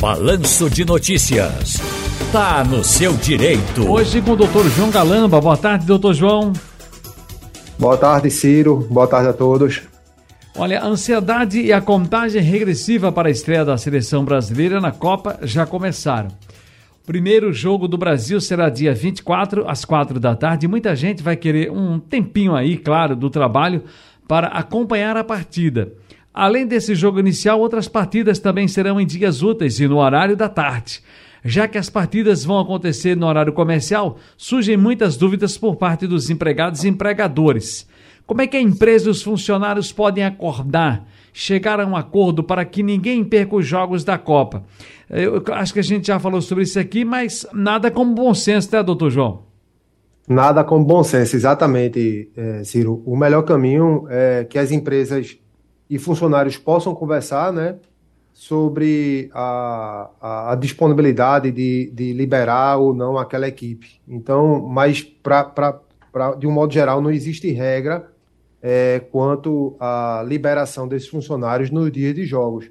Balanço de Notícias. Tá no seu direito. Hoje com o doutor João Galamba. Boa tarde, doutor João. Boa tarde, Ciro. Boa tarde a todos. Olha, a ansiedade e a contagem regressiva para a estreia da seleção brasileira na Copa já começaram. O primeiro jogo do Brasil será dia 24, às 4 da tarde. Muita gente vai querer um tempinho aí, claro, do trabalho para acompanhar a partida. Além desse jogo inicial, outras partidas também serão em dias úteis e no horário da tarde. Já que as partidas vão acontecer no horário comercial, surgem muitas dúvidas por parte dos empregados e empregadores. Como é que a empresa e os funcionários podem acordar, chegar a um acordo para que ninguém perca os jogos da Copa? Eu acho que a gente já falou sobre isso aqui, mas nada como bom senso, né, doutor João? Nada como bom senso, exatamente, é, Ciro. O melhor caminho é que as empresas e funcionários possam conversar, né, sobre a, a, a disponibilidade de, de, liberar ou não aquela equipe. Então, mas pra, pra, pra, de um modo geral, não existe regra é, quanto à liberação desses funcionários nos dias de jogos.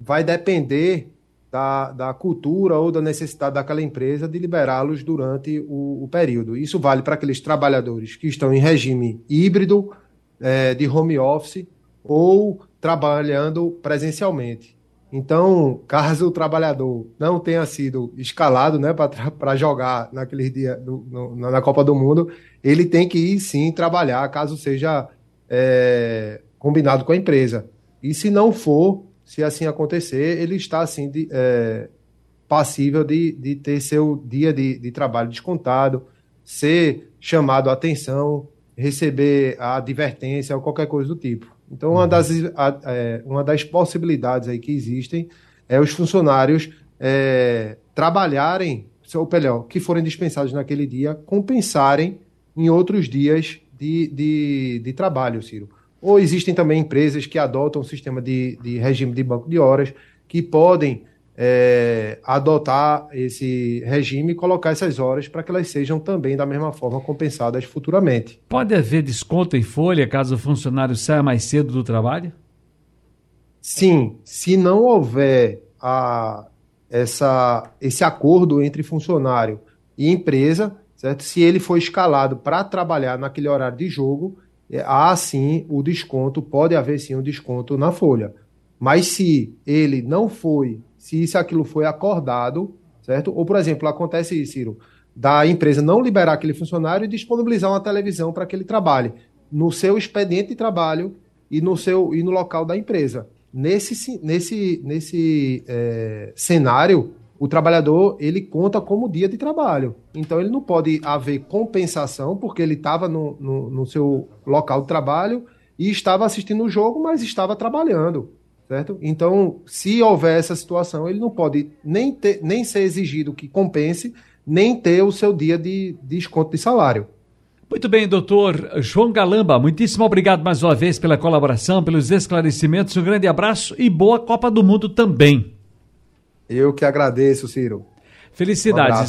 Vai depender da, da cultura ou da necessidade daquela empresa de liberá-los durante o, o, período. Isso vale para aqueles trabalhadores que estão em regime híbrido, é, de home office, ou trabalhando presencialmente. Então, caso o trabalhador não tenha sido escalado né, para jogar naquele dia do, no, na Copa do Mundo, ele tem que ir sim trabalhar, caso seja é, combinado com a empresa. E se não for, se assim acontecer, ele está assim de, é, passível de, de ter seu dia de, de trabalho descontado, ser chamado a atenção, receber a advertência ou qualquer coisa do tipo. Então, uma das, a, é, uma das possibilidades aí que existem é os funcionários é, trabalharem, ou melhor, que forem dispensados naquele dia, compensarem em outros dias de, de, de trabalho, Ciro. Ou existem também empresas que adotam um sistema de, de regime de banco de horas que podem é, adotar esse regime e colocar essas horas para que elas sejam também da mesma forma compensadas futuramente. Pode haver desconto em folha caso o funcionário saia mais cedo do trabalho? Sim, se não houver a, essa, esse acordo entre funcionário e empresa, certo? Se ele for escalado para trabalhar naquele horário de jogo, é, há sim o desconto, pode haver sim um desconto na folha. Mas se ele não foi se isso aquilo foi acordado, certo? Ou, por exemplo, acontece isso, Ciro, da empresa não liberar aquele funcionário e disponibilizar uma televisão para que ele trabalhe no seu expediente de trabalho e no seu e no local da empresa. Nesse, nesse, nesse é, cenário, o trabalhador ele conta como dia de trabalho. Então ele não pode haver compensação porque ele estava no, no, no seu local de trabalho e estava assistindo o jogo, mas estava trabalhando certo? Então, se houver essa situação, ele não pode nem, ter, nem ser exigido que compense, nem ter o seu dia de, de desconto de salário. Muito bem, doutor João Galamba, muitíssimo obrigado mais uma vez pela colaboração, pelos esclarecimentos, um grande abraço e boa Copa do Mundo também. Eu que agradeço, Ciro. Felicidades. Um